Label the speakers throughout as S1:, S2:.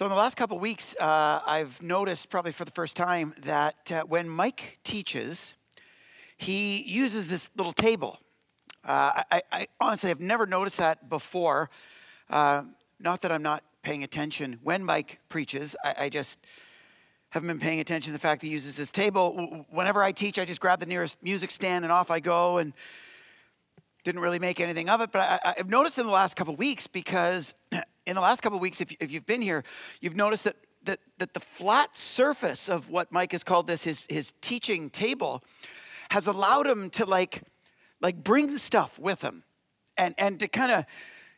S1: So, in the last couple weeks, uh, I've noticed, probably for the first time, that uh, when Mike teaches, he uses this little table. Uh, I, I, honestly have never noticed that before. Uh, not that I'm not paying attention when Mike preaches, I, I, just haven't been paying attention to the fact that he uses this table. Whenever I teach, I just grab the nearest music stand and off I go, and didn't really make anything of it. But I, have noticed in the last couple weeks because in the last couple of weeks, if, if you've been here, you've noticed that, that, that the flat surface of what Mike has called this, his, his teaching table, has allowed him to like, like bring stuff with him and, and to kind of,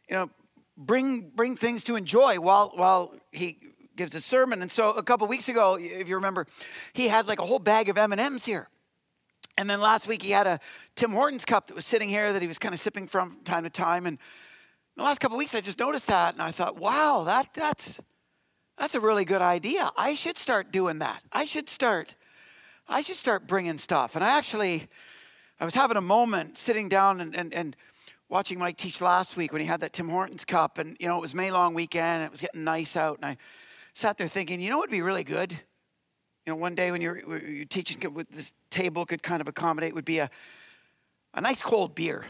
S1: you know, bring, bring things to enjoy while, while he gives a sermon. And so a couple weeks ago, if you remember, he had like a whole bag of M&Ms here. And then last week he had a Tim Hortons cup that was sitting here that he was kind of sipping from time to time. And the last couple weeks, I just noticed that, and I thought, wow, that that's that's a really good idea. I should start doing that. I should start. I should start bringing stuff. And I actually, I was having a moment sitting down and, and, and watching Mike teach last week when he had that Tim Hortons cup, and you know it was May long weekend. it was getting nice out, and I sat there thinking, you know, what would be really good. You know, one day when you're, you're teaching, with this table could kind of accommodate would be a a nice cold beer.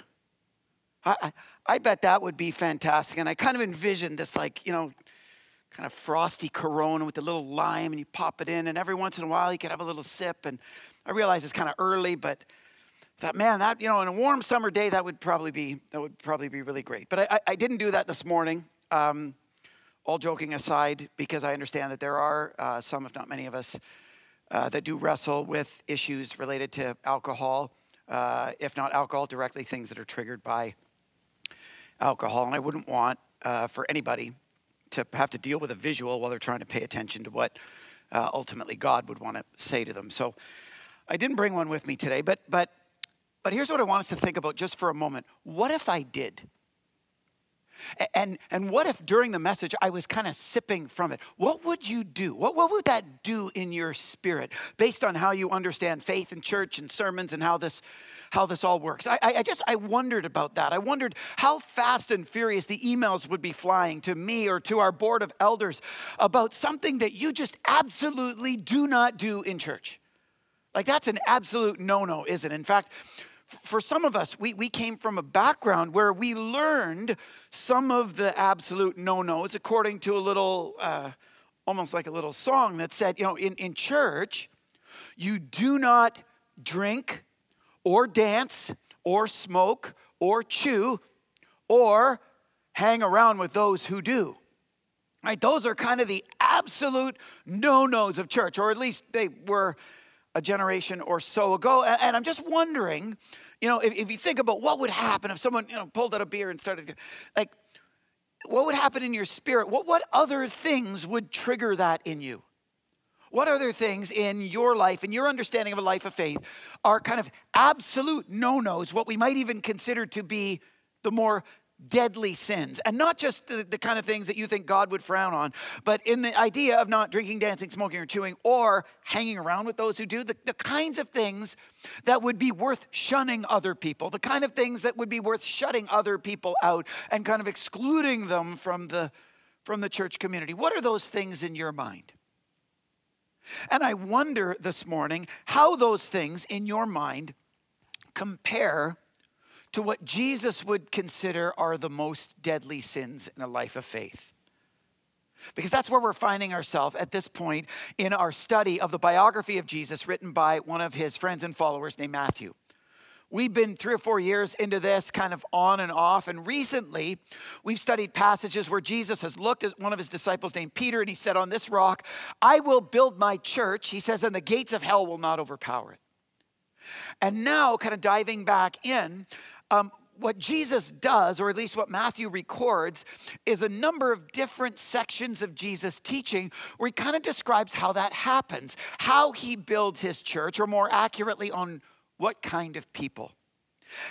S1: I, bet that would be fantastic. And I kind of envisioned this, like, you know, kind of frosty Corona with a little lime, and you pop it in, and every once in a while you could have a little sip. And I realize it's kind of early, but I thought, man, that you know, in a warm summer day, that would probably be that would probably be really great. But I, I didn't do that this morning. Um, all joking aside, because I understand that there are uh, some, if not many of us, uh, that do wrestle with issues related to alcohol, uh, if not alcohol, directly things that are triggered by alcohol. And I wouldn't want uh, for anybody to have to deal with a visual while they're trying to pay attention to what uh, ultimately God would want to say to them. So I didn't bring one with me today, but, but, but here's what I want us to think about just for a moment. What if I did? And, and what if during the message I was kind of sipping from it? What would you do? What, what would that do in your spirit based on how you understand faith and church and sermons and how this how this all works. I, I just, I wondered about that. I wondered how fast and furious the emails would be flying to me or to our board of elders about something that you just absolutely do not do in church. Like, that's an absolute no no, isn't it? In fact, for some of us, we, we came from a background where we learned some of the absolute no nos according to a little, uh, almost like a little song that said, you know, in, in church, you do not drink or dance or smoke or chew or hang around with those who do. Right? Those are kind of the absolute no nos of church, or at least they were a generation or so ago. And I'm just wondering, you know, if, if you think about what would happen if someone, you know, pulled out a beer and started, like, what would happen in your spirit? What, what other things would trigger that in you? What other things in your life, in your understanding of a life of faith, are kind of absolute no nos, what we might even consider to be the more deadly sins. And not just the, the, kind of things that you think God would frown on, but in the idea of not drinking, dancing, smoking, or chewing, or hanging around with those who do, the, the kinds of things that would be worth shunning other people, the kind of things that would be worth shutting other people out and kind of excluding them from the, from the church community. What are those things in your mind? And I wonder this morning how those things in your mind compare to what Jesus would consider are the most deadly sins in a life of faith. Because that's where we're finding ourselves at this point in our study of the biography of Jesus written by one of his friends and followers named Matthew. We've been three or four years into this kind of on and off. And recently, we've studied passages where Jesus has looked at one of his disciples named Peter and he said, On this rock, I will build my church. He says, and the gates of hell will not overpower it. And now, kind of diving back in, um, what Jesus does, or at least what Matthew records, is a number of different sections of Jesus' teaching where he kind of describes how that happens, how he builds his church, or more accurately, on what kind of people?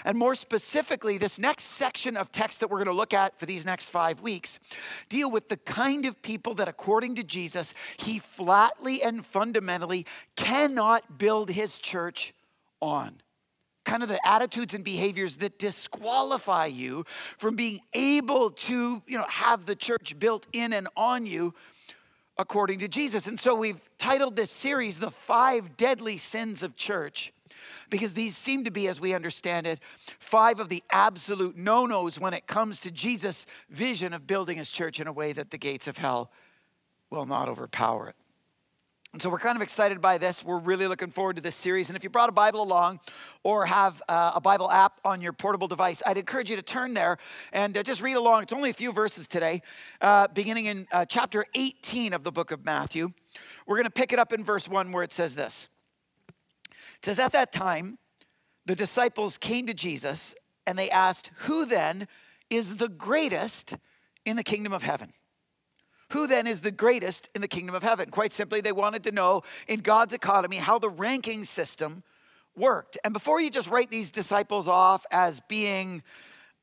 S1: And more specifically, this next section of text that we're going to look at for these next five weeks deal with the kind of people that, according to Jesus, he flatly and fundamentally cannot build his church on. Kind of the attitudes and behaviors that disqualify you from being able to, you know, have the church built in and on you according to Jesus. And so we've titled this series The Five Deadly Sins of Church because these seem to be, as we understand it, five of the absolute no nos when it comes to Jesus' vision of building his church in a way that the gates of hell will not overpower it. And so we're kind of excited by this. We're really looking forward to this series. And if you brought a Bible along or have uh, a Bible app on your portable device, I'd encourage you to turn there and uh, just read along. It's only a few verses today, uh, beginning in uh, chapter 18 of the book of Matthew. We're going to pick it up in verse 1 where it says this It says, At that time, the disciples came to Jesus and they asked, Who then is the greatest in the kingdom of heaven? Who then is the greatest in the kingdom of heaven? Quite simply, they wanted to know in God's economy how the ranking system worked. And before you just write these disciples off as being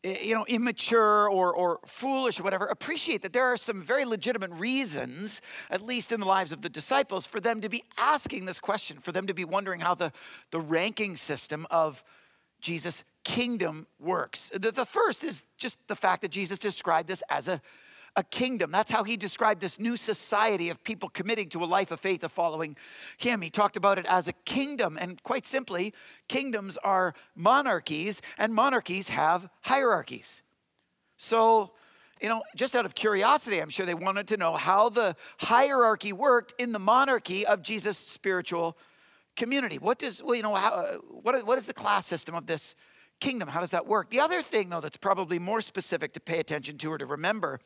S1: Eh, you know immature or, or foolish or whatever appreciate that there are some very legitimate reasons at least in the lives of the disciples for them to be asking this question for them to be wondering how the, the ranking system of jesus kingdom works. The, the first is just the fact that jesus described this as a a kingdom. That's how he described this new society of people committing to a life of faith of following him. He talked about it as a kingdom. And quite simply, kingdoms are monarchies, and monarchies have hierarchies. So, you know, just out of curiosity, I'm sure they wanted to know how the hierarchy worked in the monarchy of Jesus' spiritual community. What does, well, you know, how, uh, what, what is the class system of this kingdom. How does that work? The other thing, though, that's probably more specific to pay attention to or to remember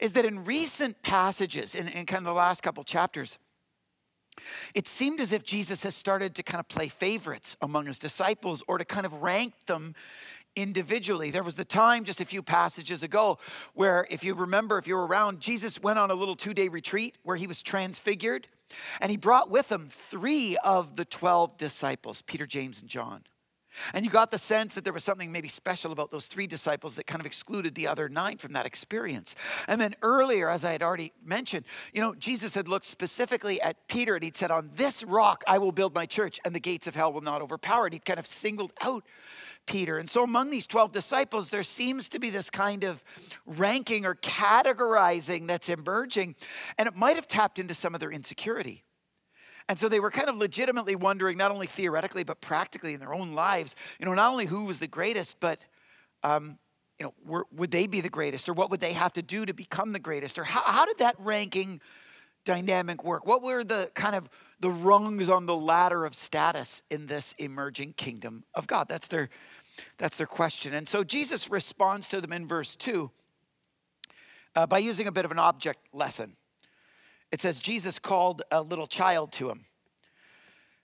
S1: is that in recent passages, in, in kind of the last couple chapters, it seemed as if Jesus has started to kind of play favorites among his disciples or to kind of rank them individually. There was the time just a few passages ago where, if you remember, if you were around, Jesus went on a little two day retreat where he was transfigured and he brought with him three of the 12 disciples Peter, James, and John. And you got the sense that there was something maybe special about those three disciples that kind of excluded the other nine from that experience. And then earlier, as I had already mentioned, you know, Jesus had looked specifically at Peter and he'd said, On this rock I will build my church, and the gates of hell will not overpower it. He'd kind of singled out Peter. And so among these 12 disciples, there seems to be this kind of ranking or categorizing that's emerging, and it might have tapped into some of their insecurity. And so they were kind of legitimately wondering, not only theoretically, but practically in their own lives, you know, not only who was the greatest, but, um, you know, were, would they be the greatest? Or what would they have to do to become the greatest? Or how, how did that ranking dynamic work? What were the kind of the rungs on the ladder of status in this emerging kingdom of God? That's their, that's their question. And so Jesus responds to them in verse 2 uh, by using a bit of an object lesson. It says, Jesus called a little child to him,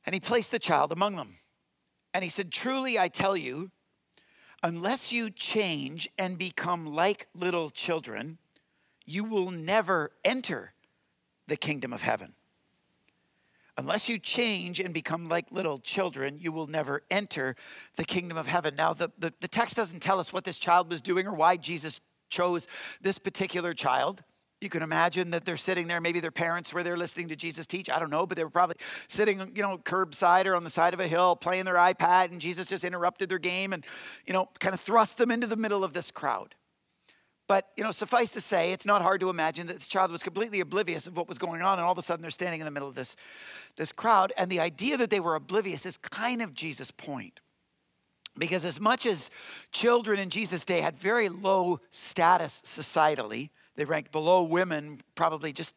S1: and he placed the child among them. And he said, Truly I tell you, unless you change and become like little children, you will never enter the kingdom of heaven. Unless you change and become like little children, you will never enter the kingdom of heaven. Now, the, the, the text doesn't tell us what this child was doing or why Jesus chose this particular child. You can imagine that they're sitting there. Maybe their parents were there listening to Jesus teach. I don't know, but they were probably sitting, you know, curbside or on the side of a hill playing their iPad, and Jesus just interrupted their game and, you know, kind of thrust them into the middle of this crowd. But, you know, suffice to say, it's not hard to imagine that this child was completely oblivious of what was going on, and all of a sudden they're standing in the middle of this, this crowd. And the idea that they were oblivious is kind of Jesus' point. Because as much as children in Jesus' day had very low status societally, they ranked below women, probably just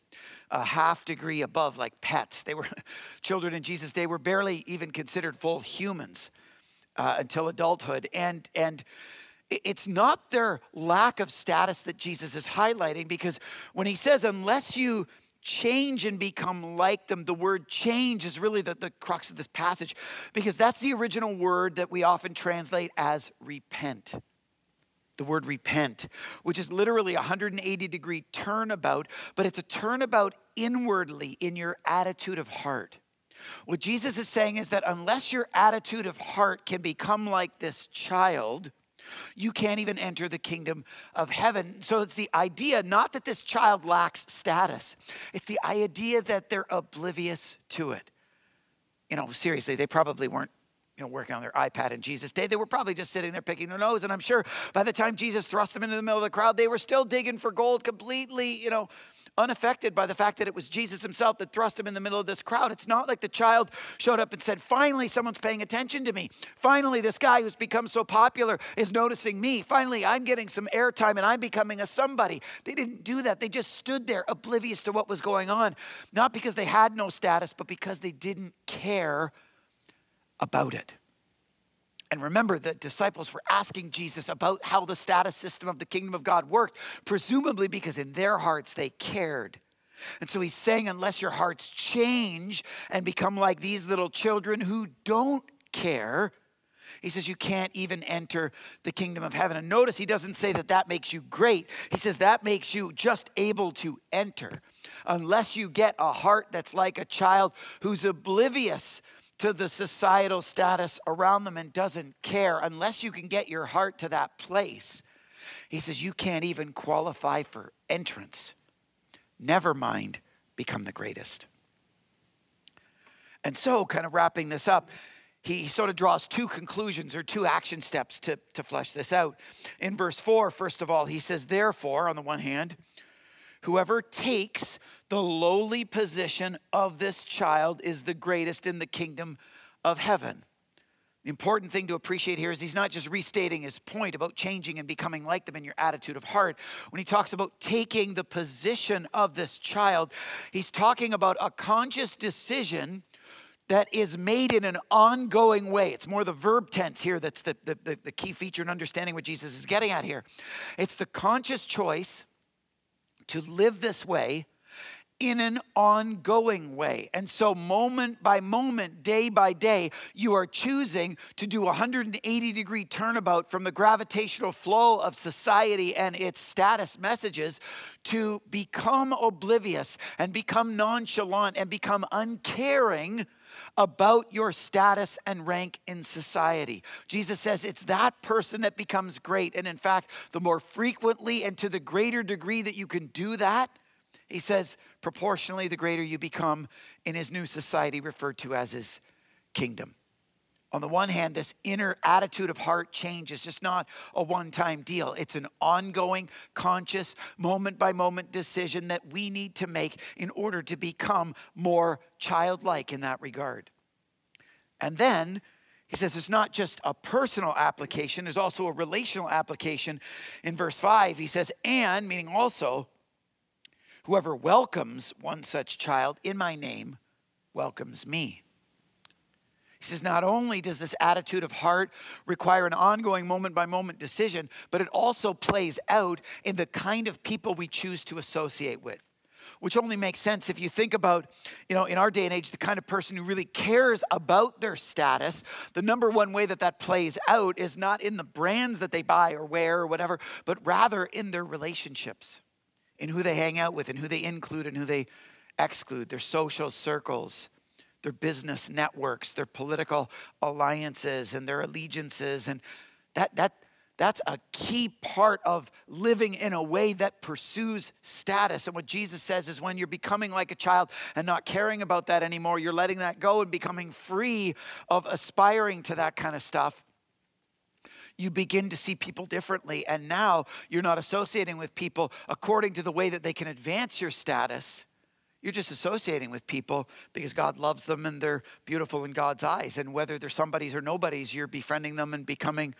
S1: a half degree above, like pets. They were children in Jesus' day were barely even considered full humans uh, until adulthood. And and it's not their lack of status that Jesus is highlighting because when he says, unless you change and become like them, the word change is really the, the crux of this passage because that's the original word that we often translate as repent the word repent, which is literally a 180 degree turnabout, but it's a turnabout inwardly in your attitude of heart. What Jesus is saying is that unless your attitude of heart can become like this child, you can't even enter the kingdom of heaven. So it's the idea not that this child lacks status, it's the idea that they're oblivious to it. You know, seriously, they probably weren't you know, working on their iPad in Jesus' day. They were probably just sitting there picking their nose. And I'm sure by the time Jesus thrust them into the middle of the crowd, they were still digging for gold, completely, you know, unaffected by the fact that it was Jesus himself that thrust him in the middle of this crowd. It's not like the child showed up and said, Finally, someone's paying attention to me. Finally, this guy who's become so popular is noticing me. Finally, I'm getting some airtime and I'm becoming a somebody. They didn't do that. They just stood there oblivious to what was going on, not because they had no status, but because they didn't care about it. And remember, the disciples were asking Jesus about how the status system of the kingdom of God worked, presumably because in their hearts they cared. And so he's saying, unless your hearts change and become like these little children who don't care, he says you can't even enter the kingdom of heaven. And notice he doesn't say that that makes you great. He says that makes you just able to enter. Unless you get a heart that's like a child who's oblivious to the societal status around them and doesn't care, unless you can get your heart to that place, he says you can't even qualify for entrance. Never mind become the greatest. And so, kind of wrapping this up, he sort of draws two conclusions or two action steps to, to flesh this out. In verse 4, first of all, he says, Therefore, on the one hand, whoever takes the lowly position of this child is the greatest in the kingdom of heaven. The important thing to appreciate here is he's not just restating his point about changing and becoming like them in your attitude of heart. When he talks about taking the position of this child, he's talking about a conscious decision that is made in an ongoing way. It's more the verb tense here that's the, the, the, key feature in understanding what Jesus is getting at here. It's the conscious choice to live this way in an ongoing way. And so, moment by moment, day by day, you are choosing to do a 180 degree turnabout from the gravitational flow of society and its status messages to become oblivious and become nonchalant and become uncaring about your status and rank in society. Jesus says it's that person that becomes great. And in fact, the more frequently and to the greater degree that you can do that, he says, proportionally, the greater you become in his new society, referred to as his kingdom. On the one hand, this inner attitude of heart change is just not a one time deal. It's an ongoing, conscious, moment by moment decision that we need to make in order to become more childlike in that regard. And then he says it's not just a personal application, there's also a relational application. In verse 5, he says, and, meaning also, Whoever welcomes one such child in my name welcomes me. He says, not only does this attitude of heart require an ongoing moment by moment decision, but it also plays out in the kind of people we choose to associate with. Which only makes sense if you think about, you know, in our day and age, the kind of person who really cares about their status. The number one way that that plays out is not in the brands that they buy or wear or whatever, but rather in their relationships in who they hang out with and who they include and who they exclude, their social circles, their business networks, their political alliances and their allegiances. And that, that, that's a key part of living in a way that pursues status. And what Jesus says is when you're becoming like a child and not caring about that anymore, you're letting that go and becoming free of aspiring to that kind of stuff you begin to see people differently. And now you're not associating with people according to the way that they can advance your status. You're just associating with people because God loves them and they're beautiful in God's eyes. And whether they're somebody's or nobody's, you're befriending them and becoming,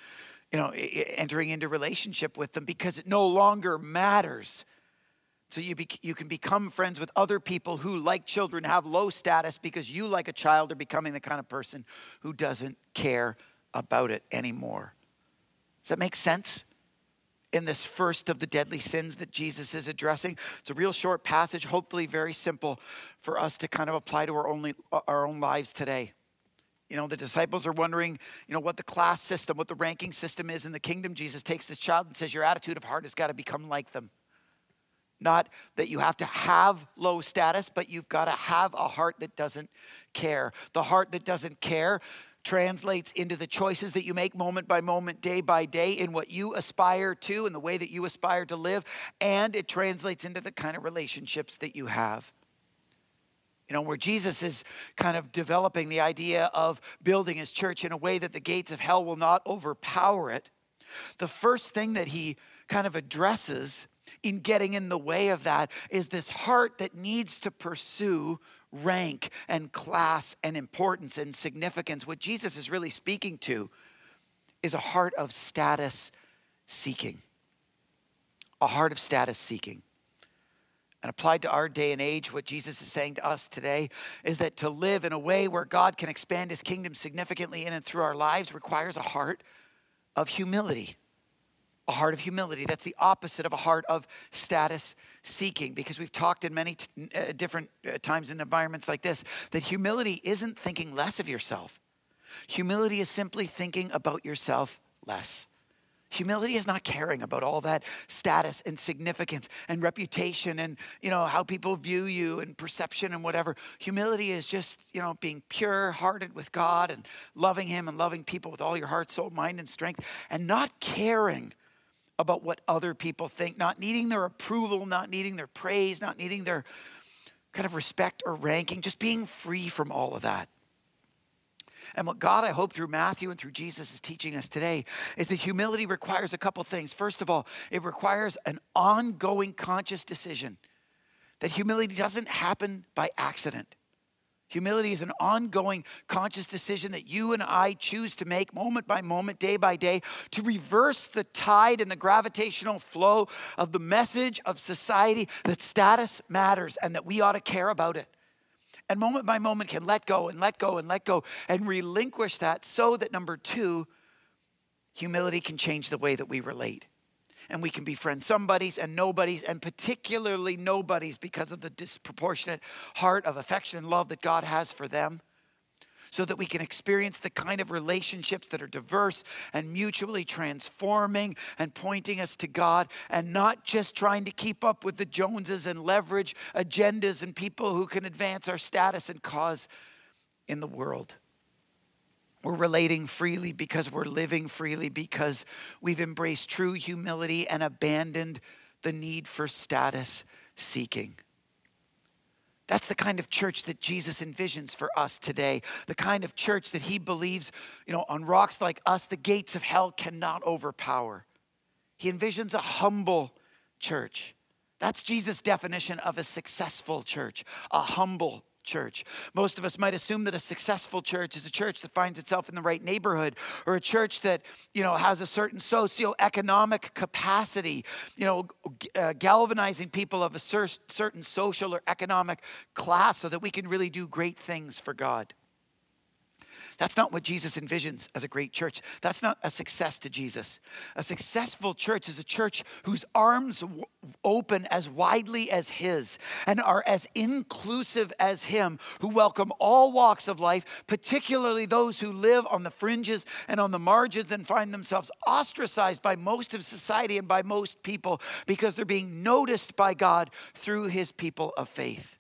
S1: you know, entering into relationship with them because it no longer matters. So you, be, you can become friends with other people who, like children, have low status because you, like a child, are becoming the kind of person who doesn't care about it anymore. Does that make sense? In this first of the deadly sins that Jesus is addressing. It's a real short passage, hopefully very simple for us to kind of apply to our, only, our own lives today. You know, the disciples are wondering, you know, what the class system, what the ranking system is in the kingdom. Jesus takes this child and says, Your attitude of heart has got to become like them. Not that you have to have low status, but you've got to have a heart that doesn't care. The heart that doesn't care translates into the choices that you make moment by moment, day by day, in what you aspire to and the way that you aspire to live. And it translates into the kind of relationships that you have. You know, where Jesus is kind of developing the idea of building his church in a way that the gates of hell will not overpower it. The first thing that he kind of addresses in getting in the way of that is this heart that needs to pursue rank and class and importance and significance. What Jesus is really speaking to is a heart of status seeking. A heart of status seeking. And applied to our day and age, what Jesus is saying to us today is that to live in a way where God can expand his kingdom significantly in and through our lives requires a heart of humility a heart of humility. That's the opposite of a heart of status seeking because we've talked in many t- uh, different uh, times in environments like this that humility isn't thinking less of yourself. Humility is simply thinking about yourself less. Humility is not caring about all that status and significance and reputation and you know how people view you and perception and whatever. Humility is just, you know, being pure-hearted with God and loving him and loving people with all your heart, soul, mind and strength and not caring about what other people think, not needing their approval, not needing their praise, not needing their kind of respect or ranking, just being free from all of that. And what God, I hope, through Matthew and through Jesus is teaching us today is that humility requires a couple things. First of all, it requires an ongoing conscious decision. That humility doesn't happen by accident. Humility is an ongoing conscious decision that you and I choose to make moment by moment, day by day, to reverse the tide and the gravitational flow of the message of society that status matters and that we ought to care about it. And moment by moment can let go and let go and let go and relinquish that so that number two, humility can change the way that we relate and we can befriend somebodies and nobodies, and particularly nobodies because of the disproportionate heart of affection and love that God has for them. So that we can experience the kind of relationships that are diverse and mutually transforming and pointing us to God, and not just trying to keep up with the Joneses and leverage agendas and people who can advance our status and cause in the world. We're relating freely because we're living freely, because we've embraced true humility and abandoned the need for status seeking. That's the kind of church that Jesus envisions for us today. The kind of church that he believes, you know, on rocks like us, the gates of hell cannot overpower. He envisions a humble church. That's Jesus' definition of a successful church, a humble church. Most of us might assume that a successful church is a church that finds itself in the right neighborhood or a church that, you know, has a certain socioeconomic capacity, you know, uh, galvanizing people of a cer- certain social or economic class so that we can really do great things for God. That's not what Jesus envisions as a great church. That's not a success to Jesus. A successful church is a church whose arms open as widely as His and are as inclusive as Him, who welcome all walks of life, particularly those who live on the fringes and on the margins and find themselves ostracized by most of society and by most people because they're being noticed by God through His people of faith.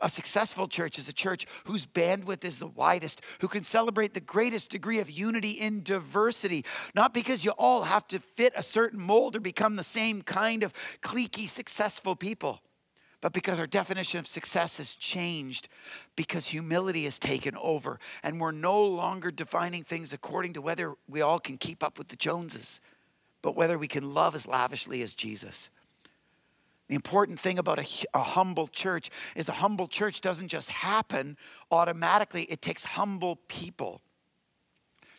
S1: A successful church is a church whose bandwidth is the widest, who can celebrate the greatest degree of unity in diversity. Not because you all have to fit a certain mold or become the same kind of cliquey, successful people, but because our definition of success has changed, because humility has taken over, and we're no longer defining things according to whether we all can keep up with the Joneses, but whether we can love as lavishly as Jesus. The important thing about a, a, humble church is a humble church doesn't just happen automatically, it takes humble people.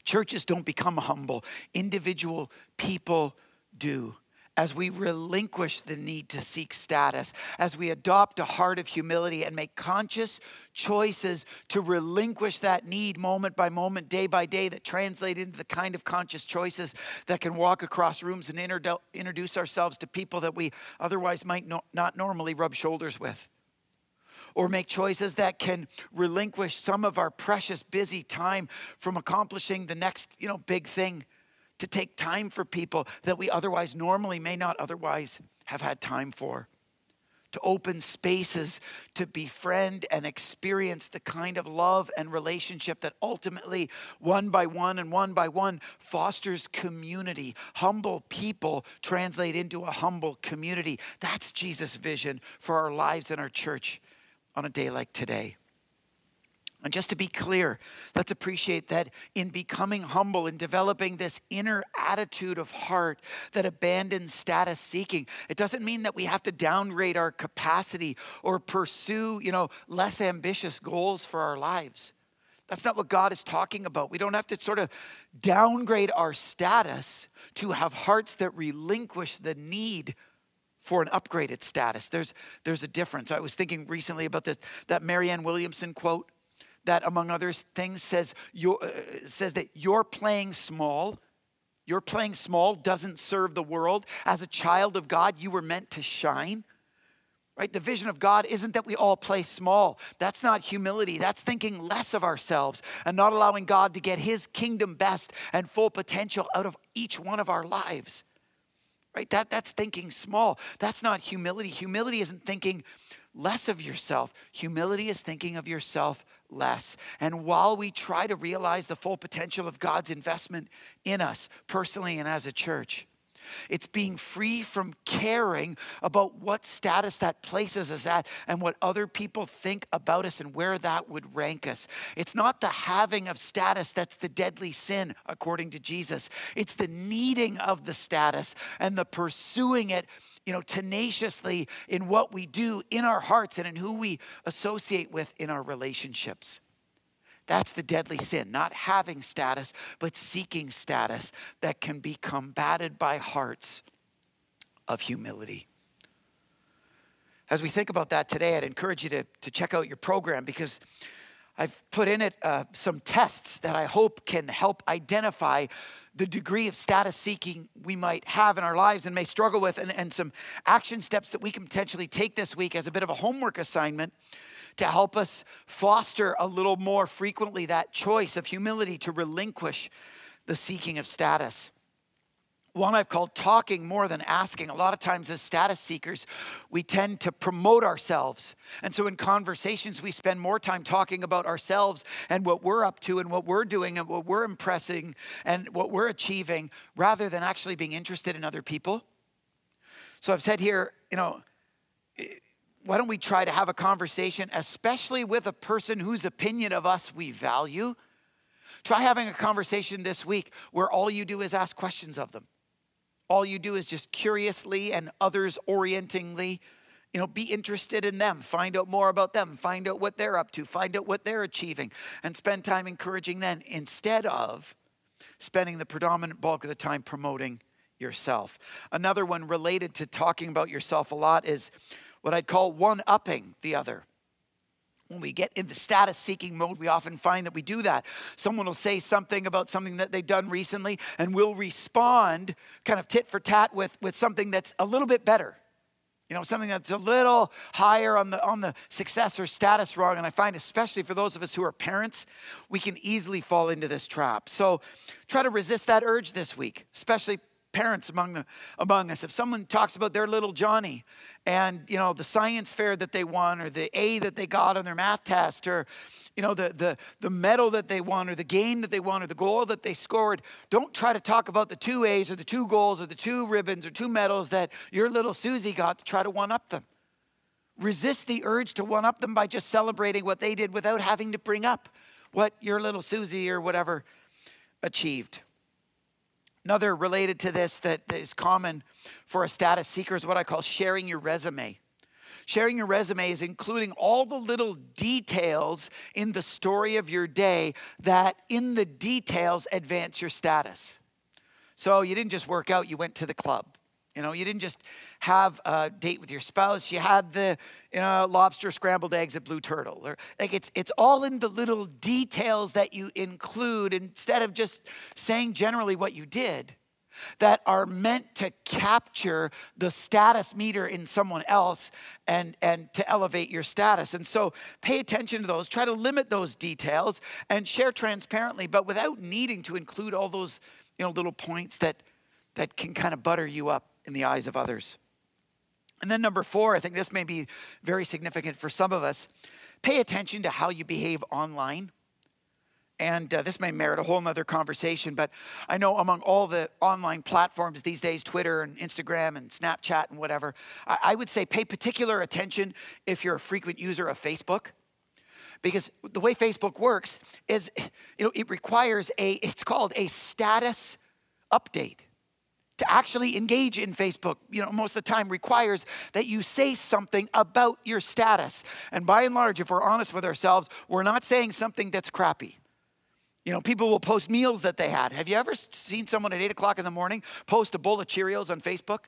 S1: Churches don't become humble, individual people do as we relinquish the need to seek status, as we adopt a heart of humility and make conscious choices to relinquish that need moment by moment, day by day, that translate into the kind of conscious choices that can walk across rooms and introduce ourselves to people that we otherwise might not normally rub shoulders with. Or make choices that can relinquish some of our precious busy time from accomplishing the next, you know, big thing to take time for people that we otherwise normally may not otherwise have had time for. To open spaces to befriend and experience the kind of love and relationship that ultimately, one by one and one by one, fosters community. Humble people translate into a humble community. That's Jesus' vision for our lives and our church on a day like today. And just to be clear, let's appreciate that in becoming humble and developing this inner attitude of heart that abandons status seeking, it doesn't mean that we have to downgrade our capacity or pursue, you know, less ambitious goals for our lives. That's not what God is talking about. We don't have to sort of downgrade our status to have hearts that relinquish the need for an upgraded status. There's, there's a difference. I was thinking recently about this, that Marianne Williamson quote that, among other things, says, you're, uh, says that you're playing small. You're playing small doesn't serve the world. As a child of God, you were meant to shine. Right? The vision of God isn't that we all play small. That's not humility. That's thinking less of ourselves and not allowing God to get his kingdom best and full potential out of each one of our lives. Right? That, that's thinking small. That's not humility. Humility isn't thinking less of yourself. Humility is thinking of yourself less. And while we try to realize the full potential of God's investment in us personally and as a church, it's being free from caring about what status that places us at and what other people think about us and where that would rank us. It's not the having of status that's the deadly sin, according to Jesus. It's the needing of the status and the pursuing it you know, tenaciously in what we do in our hearts and in who we associate with in our relationships. That's the deadly sin, not having status, but seeking status that can be combated by hearts of humility. As we think about that today, I'd encourage you to, to check out your program because I've put in it uh, some tests that I hope can help identify the degree of status seeking we might have in our lives and may struggle with, and, and some action steps that we can potentially take this week as a bit of a homework assignment to help us foster a little more frequently that choice of humility to relinquish the seeking of status. One I've called talking more than asking. A lot of times, as status seekers, we tend to promote ourselves. And so, in conversations, we spend more time talking about ourselves and what we're up to and what we're doing and what we're impressing and what we're achieving rather than actually being interested in other people. So, I've said here, you know, why don't we try to have a conversation, especially with a person whose opinion of us we value? Try having a conversation this week where all you do is ask questions of them. All you do is just curiously and others orientingly, you know, be interested in them, find out more about them, find out what they're up to, find out what they're achieving, and spend time encouraging them instead of spending the predominant bulk of the time promoting yourself. Another one related to talking about yourself a lot is what I'd call one upping the other. When we get in the status seeking mode, we often find that we do that. Someone will say something about something that they've done recently, and we'll respond kind of tit for tat with, with something that's a little bit better. You know, something that's a little higher on the on the success or status rung. And I find, especially for those of us who are parents, we can easily fall into this trap. So try to resist that urge this week, especially parents among, the, among us. If someone talks about their little Johnny and, you know, the science fair that they won or the A that they got on their math test or, you know, the, the, the medal that they won or the game that they won or the goal that they scored, don't try to talk about the two A's or the two goals or the two ribbons or two medals that your little Susie got to try to one up them. Resist the urge to one up them by just celebrating what they did without having to bring up what your little Susie or whatever achieved. Another related to this that is common for a status seeker is what I call sharing your resume. Sharing your resume is including all the little details in the story of your day that, in the details, advance your status. So you didn't just work out, you went to the club. You know, you didn't just have a date with your spouse. You had the you know, lobster scrambled eggs at Blue Turtle. Or, like it's it's all in the little details that you include instead of just saying generally what you did that are meant to capture the status meter in someone else and, and to elevate your status. And so pay attention to those, try to limit those details and share transparently, but without needing to include all those you know, little points that, that can kind of butter you up in the eyes of others. And then, number four, I think this may be very significant for some of us pay attention to how you behave online. And uh, this may merit a whole nother conversation, but I know among all the online platforms these days, Twitter and Instagram and Snapchat and whatever, I, I would say pay particular attention if you're a frequent user of Facebook because the way Facebook works is you know it requires a it's called a status update to actually engage in Facebook, you know, most of the time requires that you say something about your status. And by and large, if we're honest with ourselves, we're not saying something that's crappy. You know, people will post meals that they had. Have you ever seen someone at 8 o'clock in the morning post a bowl of Cheerios on Facebook?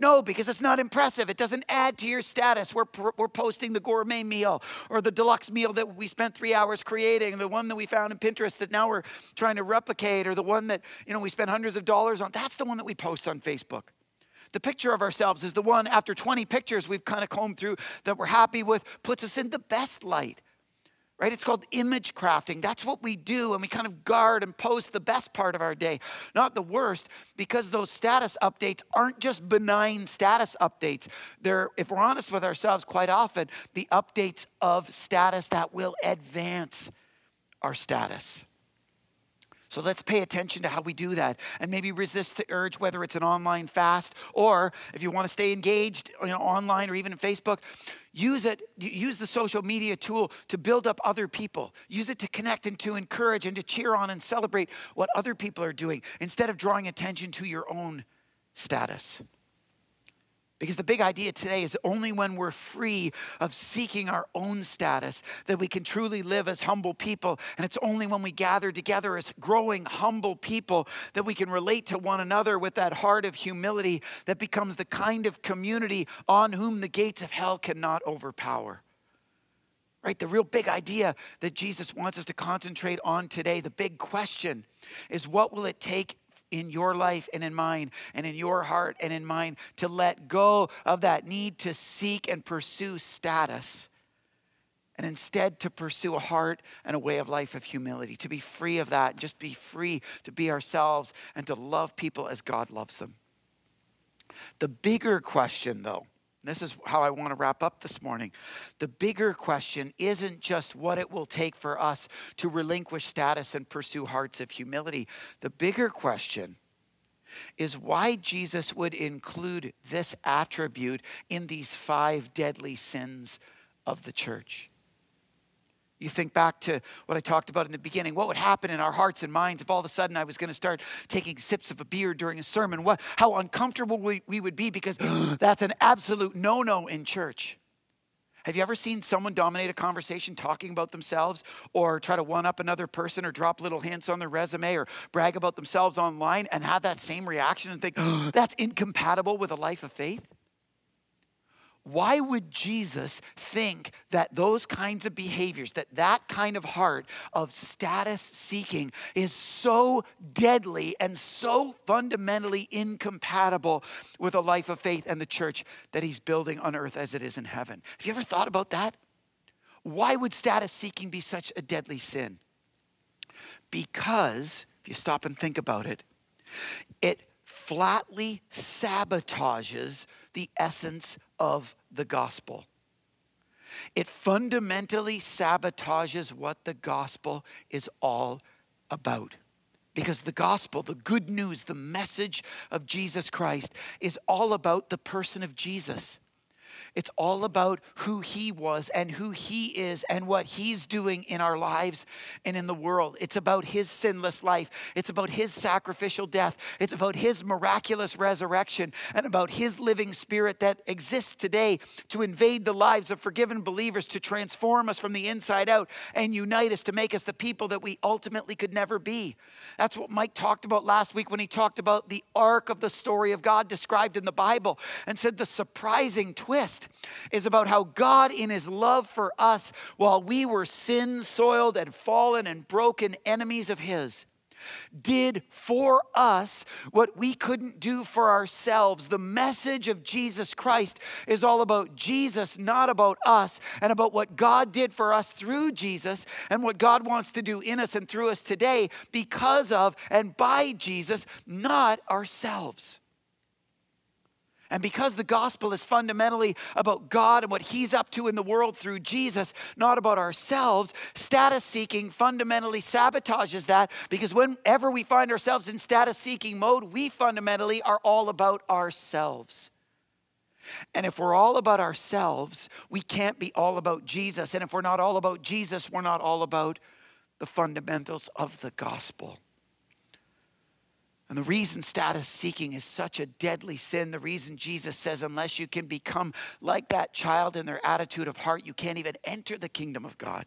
S1: No, because it's not impressive. It doesn't add to your status. We're, we're posting the gourmet meal or the deluxe meal that we spent three hours creating, the one that we found in Pinterest that now we're trying to replicate, or the one that you know we spent hundreds of dollars on. That's the one that we post on Facebook. The picture of ourselves is the one after 20 pictures we've kind of combed through that we're happy with, puts us in the best light right? It's called image crafting. That's what we do, and we kind of guard and post the best part of our day, not the worst, because those status updates aren't just benign status updates. They're, if we're honest with ourselves, quite often the updates of status that will advance our status. So let's pay attention to how we do that and maybe resist the urge, whether it's an online fast or if you want to stay engaged you know, online or even in Facebook, use it, use the social media tool to build up other people. Use it to connect and to encourage and to cheer on and celebrate what other people are doing instead of drawing attention to your own status. Because the big idea today is only when we're free of seeking our own status that we can truly live as humble people. And it's only when we gather together as growing, humble people that we can relate to one another with that heart of humility that becomes the kind of community on whom the gates of hell cannot overpower. Right? The real big idea that Jesus wants us to concentrate on today, the big question is what will it take in your life and in mine and in your heart and in mine to let go of that need to seek and pursue status and instead to pursue a heart and a way of life of humility, to be free of that, just be free to be ourselves and to love people as God loves them. The bigger question, though, this is how I want to wrap up this morning. The bigger question isn't just what it will take for us to relinquish status and pursue hearts of humility. The bigger question is why Jesus would include this attribute in these five deadly sins of the church. You think back to what I talked about in the beginning. What would happen in our hearts and minds if all of a sudden I was going to start taking sips of a beer during a sermon? What, how uncomfortable we, we would be because that's an absolute no no in church. Have you ever seen someone dominate a conversation talking about themselves or try to one up another person or drop little hints on their resume or brag about themselves online and have that same reaction and think that's incompatible with a life of faith? Why would Jesus think that those kinds of behaviors, that that kind of heart of status seeking is so deadly and so fundamentally incompatible with a life of faith and the church that he's building on earth as it is in heaven? Have you ever thought about that? Why would status seeking be such a deadly sin? Because, if you stop and think about it, it flatly sabotages the essence of the gospel. It fundamentally sabotages what the gospel is all about. Because the gospel, the good news, the message of Jesus Christ is all about the person of Jesus. It's all about who He was and who He is and what He's doing in our lives and in the world. It's about His sinless life. It's about His sacrificial death. It's about His miraculous resurrection and about His living spirit that exists today to invade the lives of forgiven believers, to transform us from the inside out and unite us to make us the people that we ultimately could never be. That's what Mike talked about last week when he talked about the arc of the story of God described in the Bible and said the surprising twist is about how God, in his love for us, while we were sin soiled and fallen and broken enemies of his, did for us what we couldn't do for ourselves. The message of Jesus Christ is all about Jesus, not about us, and about what God did for us through Jesus and what God wants to do in us and through us today because of and by Jesus, not ourselves. And because the gospel is fundamentally about God and what He's up to in the world through Jesus, not about ourselves, status seeking fundamentally sabotages that because whenever we find ourselves in status seeking mode, we fundamentally are all about ourselves. And if we're all about ourselves, we can't be all about Jesus. And if we're not all about Jesus, we're not all about the fundamentals of the gospel. And the reason status seeking is such a deadly sin, the reason Jesus says, unless you can become like that child in their attitude of heart, you can't even enter the kingdom of God,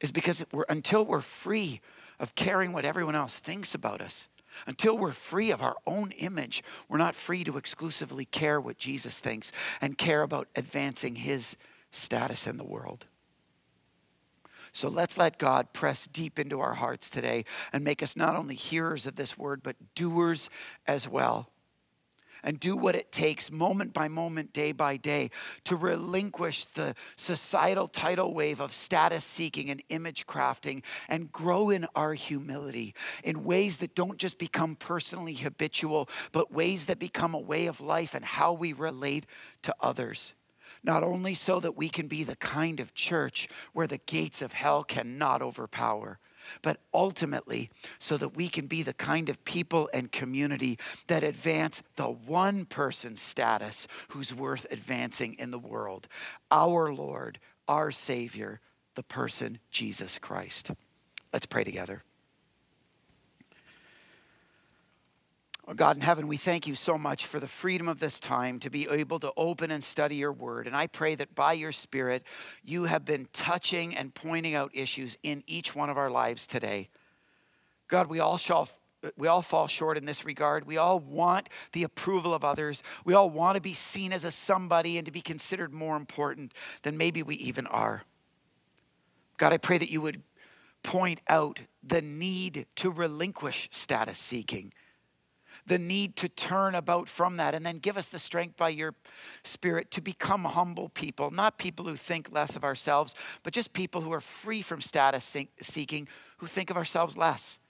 S1: is because we're, until we're free of caring what everyone else thinks about us, until we're free of our own image, we're not free to exclusively care what Jesus thinks and care about advancing his status in the world. So let's let God press deep into our hearts today and make us not only hearers of this word, but doers as well. And do what it takes, moment by moment, day by day, to relinquish the societal tidal wave of status seeking and image crafting and grow in our humility in ways that don't just become personally habitual, but ways that become a way of life and how we relate to others not only so that we can be the kind of church where the gates of hell cannot overpower, but ultimately so that we can be the kind of people and community that advance the one person status who's worth advancing in the world our Lord, our Savior, the person Jesus Christ. Let's pray together. Oh God in heaven, we thank you so much for the freedom of this time to be able to open and study your word. And I pray that by your Spirit, you have been touching and pointing out issues in each one of our lives today. God, we all shall. We all fall short in this regard. We all want the approval of others. We all want to be seen as a somebody and to be considered more important than maybe we even are. God, I pray that you would point out the need to relinquish status seeking the need to turn about from that and then give us the strength by your spirit to become humble people, not people who think less of ourselves, but just people who are free from status seeking, who think of ourselves less.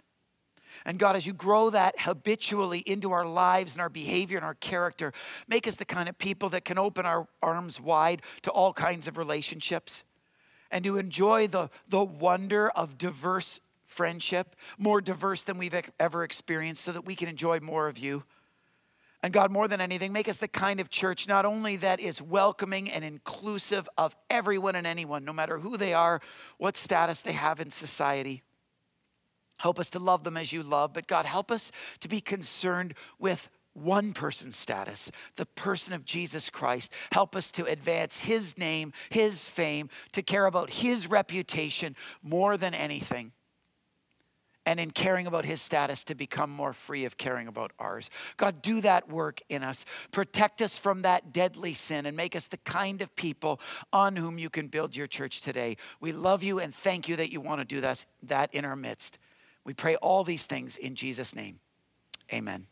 S1: And God, as you grow that habitually into our lives and our behavior and our character, make us the kind of people that can open our arms wide to all kinds of relationships and to enjoy the, the wonder of diverse friendship, more diverse than we've ever experienced, so that we can enjoy more of you. And God, more than anything, make us the kind of church not only that is welcoming and inclusive of everyone and anyone, no matter who they are, what status they have in society. Help us to love them as you love, but God, help us to be concerned with one person's status, the person of Jesus Christ. Help us to advance his name, his fame, to care about his reputation more than anything and in caring about his status to become more free of caring about ours. God, do that work in us. Protect us from that deadly sin and make us the kind of people on whom you can build your church today. We love you and thank you that you want to do that, in our midst. We pray all these things in Jesus' name. Amen.